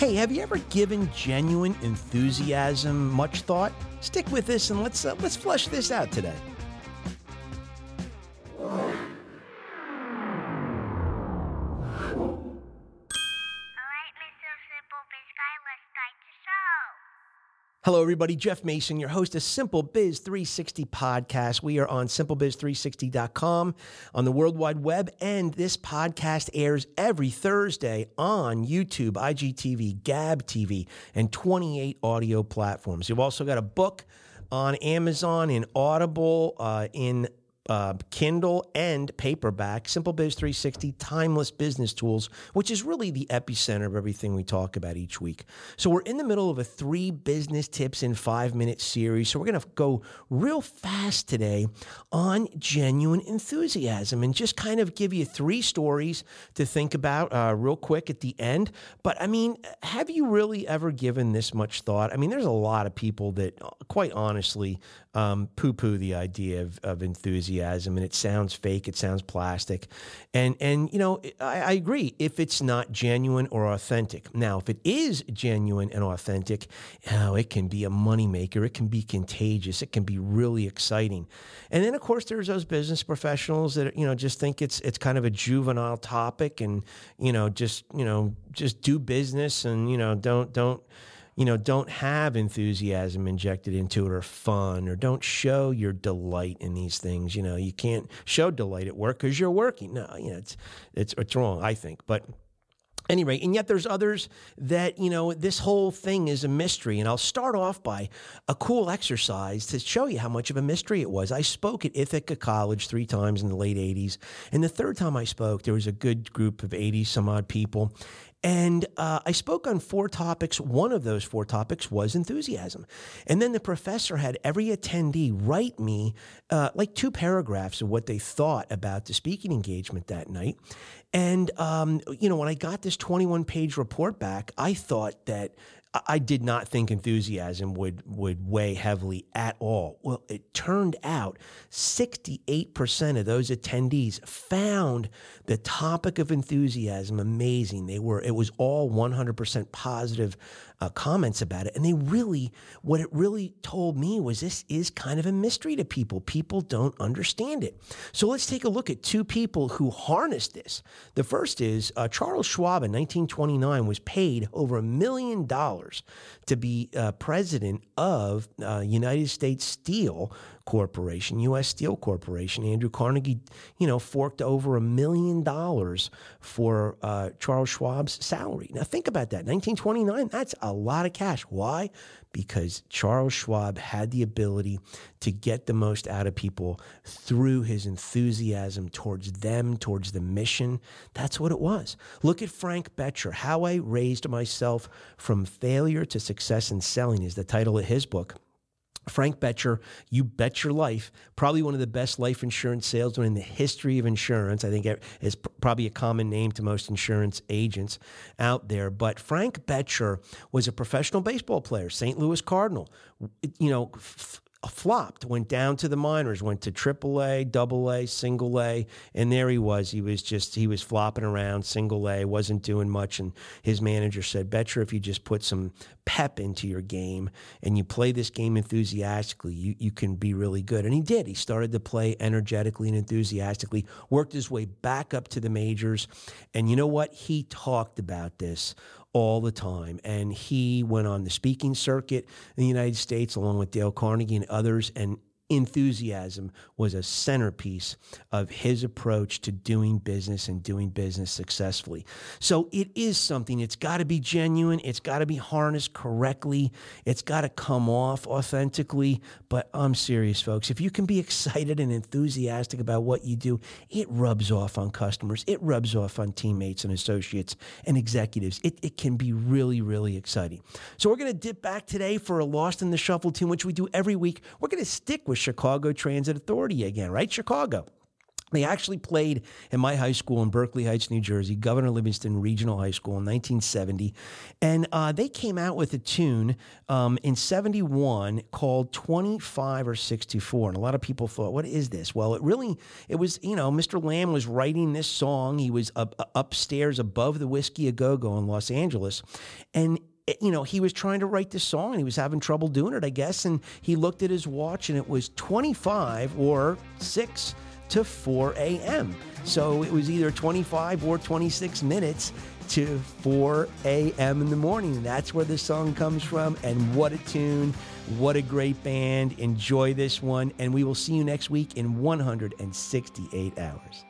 Hey, have you ever given genuine enthusiasm much thought? Stick with this and let's uh, let's flesh this out today. Hello, everybody. Jeff Mason, your host of Simple Biz 360 podcast. We are on simplebiz360.com on the World Wide Web, and this podcast airs every Thursday on YouTube, IGTV, Gab TV, and 28 audio platforms. You've also got a book on Amazon, in Audible, uh, in uh, Kindle and paperback, Simple Biz 360 Timeless Business Tools, which is really the epicenter of everything we talk about each week. So, we're in the middle of a three business tips in five minute series. So, we're going to go real fast today on genuine enthusiasm and just kind of give you three stories to think about uh, real quick at the end. But I mean, have you really ever given this much thought? I mean, there's a lot of people that, quite honestly, um, poo poo the idea of, of, enthusiasm and it sounds fake, it sounds plastic. And, and you know, I, I, agree if it's not genuine or authentic. Now, if it is genuine and authentic, oh, it can be a moneymaker, it can be contagious, it can be really exciting. And then, of course, there's those business professionals that, you know, just think it's, it's kind of a juvenile topic and, you know, just, you know, just do business and, you know, don't, don't, you know, don't have enthusiasm injected into it or fun or don't show your delight in these things. You know, you can't show delight at work because you're working. No, you know, it's, it's, it's wrong, I think. But anyway, and yet there's others that, you know, this whole thing is a mystery. And I'll start off by a cool exercise to show you how much of a mystery it was. I spoke at Ithaca College three times in the late 80s. And the third time I spoke, there was a good group of 80 some odd people. And uh, I spoke on four topics. One of those four topics was enthusiasm. And then the professor had every attendee write me uh, like two paragraphs of what they thought about the speaking engagement that night. And, um, you know, when I got this 21 page report back, I thought that I did not think enthusiasm would would weigh heavily at all. Well, it turned out 68% of those attendees found the topic of enthusiasm amazing. They were it was all 100% positive uh, comments about it. And they really, what it really told me was this is kind of a mystery to people. People don't understand it. So let's take a look at two people who harnessed this. The first is uh, Charles Schwab in 1929 was paid over a million dollars to be uh, president of uh, United States Steel, Corporation, U.S. Steel Corporation. Andrew Carnegie, you know, forked over a million dollars for uh, Charles Schwab's salary. Now, think about that. 1929, that's a lot of cash. Why? Because Charles Schwab had the ability to get the most out of people through his enthusiasm towards them, towards the mission. That's what it was. Look at Frank Bettger. How I Raised Myself from Failure to Success in Selling is the title of his book. Frank Bettger, you bet your life, probably one of the best life insurance salesmen in the history of insurance. I think is probably a common name to most insurance agents out there. But Frank Bettger was a professional baseball player, St. Louis Cardinal. You know, f- flopped, went down to the minors, went to triple A, double A, single A, and there he was. He was just he was flopping around, single A, wasn't doing much. And his manager said, "Betcha if you just put some pep into your game and you play this game enthusiastically, you you can be really good." And he did. He started to play energetically and enthusiastically, worked his way back up to the majors, and you know what? He talked about this all the time. And he went on the speaking circuit in the United States along with Dale Carnegie and others and enthusiasm was a centerpiece of his approach to doing business and doing business successfully. So it is something, it's got to be genuine, it's got to be harnessed correctly, it's got to come off authentically. But I'm serious, folks. If you can be excited and enthusiastic about what you do, it rubs off on customers, it rubs off on teammates and associates and executives. It, it can be really, really exciting. So we're going to dip back today for a Lost in the Shuffle tune, which we do every week. We're going to stick with Chicago Transit Authority again, right? Chicago. They actually played in my high school in Berkeley Heights, New Jersey, Governor Livingston Regional High School in 1970. And uh, they came out with a tune um, in 71 called 25 or 64. And a lot of people thought, what is this? Well, it really, it was, you know, Mr. Lamm was writing this song. He was up, upstairs above the Whiskey A Go Go in Los Angeles. And you know, he was trying to write this song and he was having trouble doing it, I guess. And he looked at his watch and it was 25 or 6 to 4 a.m. So it was either 25 or 26 minutes to 4 a.m. in the morning. That's where this song comes from. And what a tune. What a great band. Enjoy this one. And we will see you next week in 168 hours.